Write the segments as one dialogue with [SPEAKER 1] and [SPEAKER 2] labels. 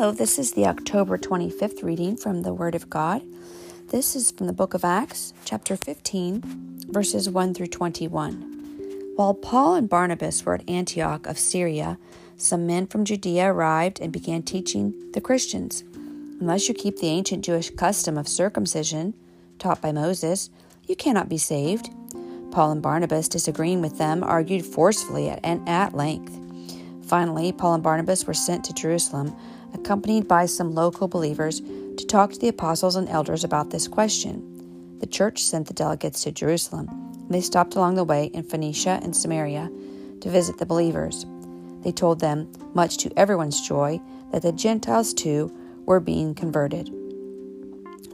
[SPEAKER 1] Hello, this is the October 25th reading from the Word of God. This is from the book of Acts, chapter 15, verses 1 through 21. While Paul and Barnabas were at Antioch of Syria, some men from Judea arrived and began teaching the Christians Unless you keep the ancient Jewish custom of circumcision taught by Moses, you cannot be saved. Paul and Barnabas, disagreeing with them, argued forcefully and at length. Finally, Paul and Barnabas were sent to Jerusalem, accompanied by some local believers, to talk to the apostles and elders about this question. The church sent the delegates to Jerusalem. They stopped along the way in Phoenicia and Samaria to visit the believers. They told them, much to everyone's joy, that the Gentiles too were being converted.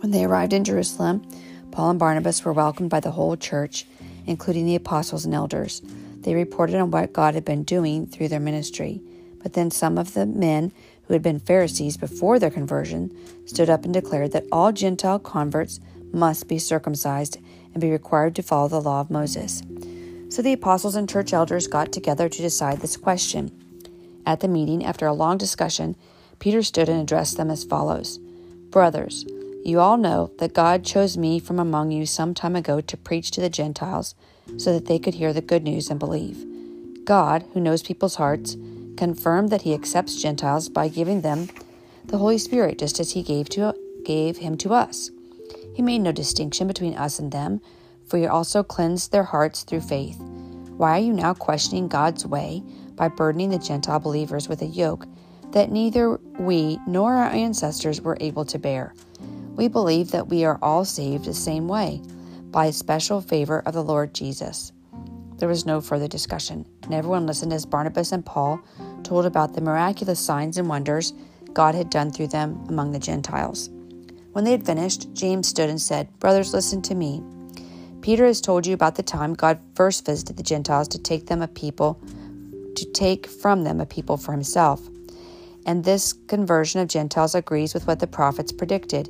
[SPEAKER 1] When they arrived in Jerusalem, Paul and Barnabas were welcomed by the whole church, including the apostles and elders. They reported on what God had been doing through their ministry. But then some of the men who had been Pharisees before their conversion stood up and declared that all Gentile converts must be circumcised and be required to follow the law of Moses. So the apostles and church elders got together to decide this question. At the meeting, after a long discussion, Peter stood and addressed them as follows Brothers, you all know that God chose me from among you some time ago to preach to the Gentiles so that they could hear the good news and believe. God, who knows people's hearts, confirmed that he accepts Gentiles by giving them the Holy Spirit just as he gave to gave him to us. He made no distinction between us and them, for he also cleansed their hearts through faith. Why are you now questioning God's way by burdening the Gentile believers with a yoke that neither we nor our ancestors were able to bear? We believe that we are all saved the same way by special favor of the Lord Jesus. There was no further discussion, and everyone listened as Barnabas and Paul told about the miraculous signs and wonders God had done through them among the Gentiles. When they had finished, James stood and said, Brothers, listen to me. Peter has told you about the time God first visited the Gentiles to take them a people, to take from them a people for himself. And this conversion of Gentiles agrees with what the prophets predicted.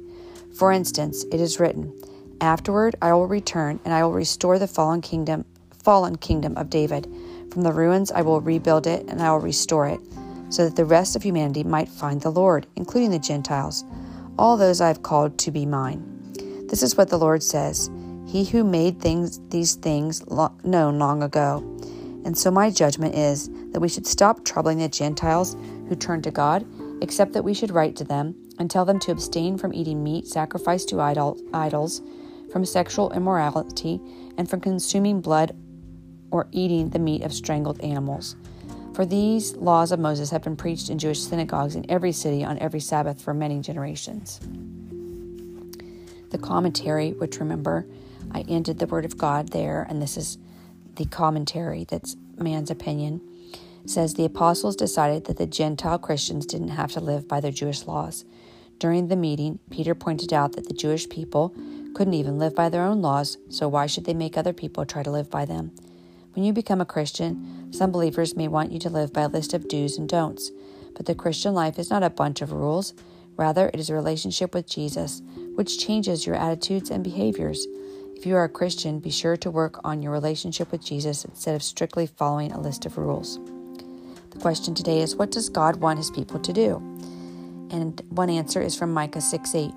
[SPEAKER 1] For instance, it is written, Afterward I will return and I will restore the fallen kingdom fallen kingdom of David. From the ruins I will rebuild it and I will restore it, so that the rest of humanity might find the Lord, including the Gentiles, all those I have called to be mine. This is what the Lord says He who made things these things lo- known long ago. And so my judgment is that we should stop troubling the Gentiles who turn to God, except that we should write to them and tell them to abstain from eating meat sacrificed to idol- idols from sexual immorality, and from consuming blood or eating the meat of strangled animals. For these laws of Moses have been preached in Jewish synagogues in every city on every Sabbath for many generations. The commentary, which remember, I ended the Word of God there, and this is the commentary that's man's opinion, says the apostles decided that the Gentile Christians didn't have to live by their Jewish laws. During the meeting, Peter pointed out that the Jewish people couldn't even live by their own laws, so why should they make other people try to live by them? When you become a Christian, some believers may want you to live by a list of do's and don'ts, but the Christian life is not a bunch of rules. Rather, it is a relationship with Jesus, which changes your attitudes and behaviors. If you are a Christian, be sure to work on your relationship with Jesus instead of strictly following a list of rules. The question today is what does God want his people to do? And one answer is from Micah 6 8.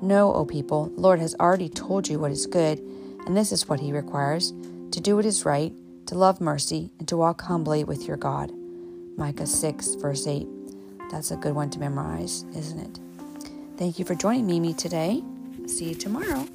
[SPEAKER 1] Know, O people, the Lord has already told you what is good, and this is what he requires to do what is right, to love mercy, and to walk humbly with your God. Micah 6, verse 8. That's a good one to memorize, isn't it? Thank you for joining Mimi today. See you tomorrow.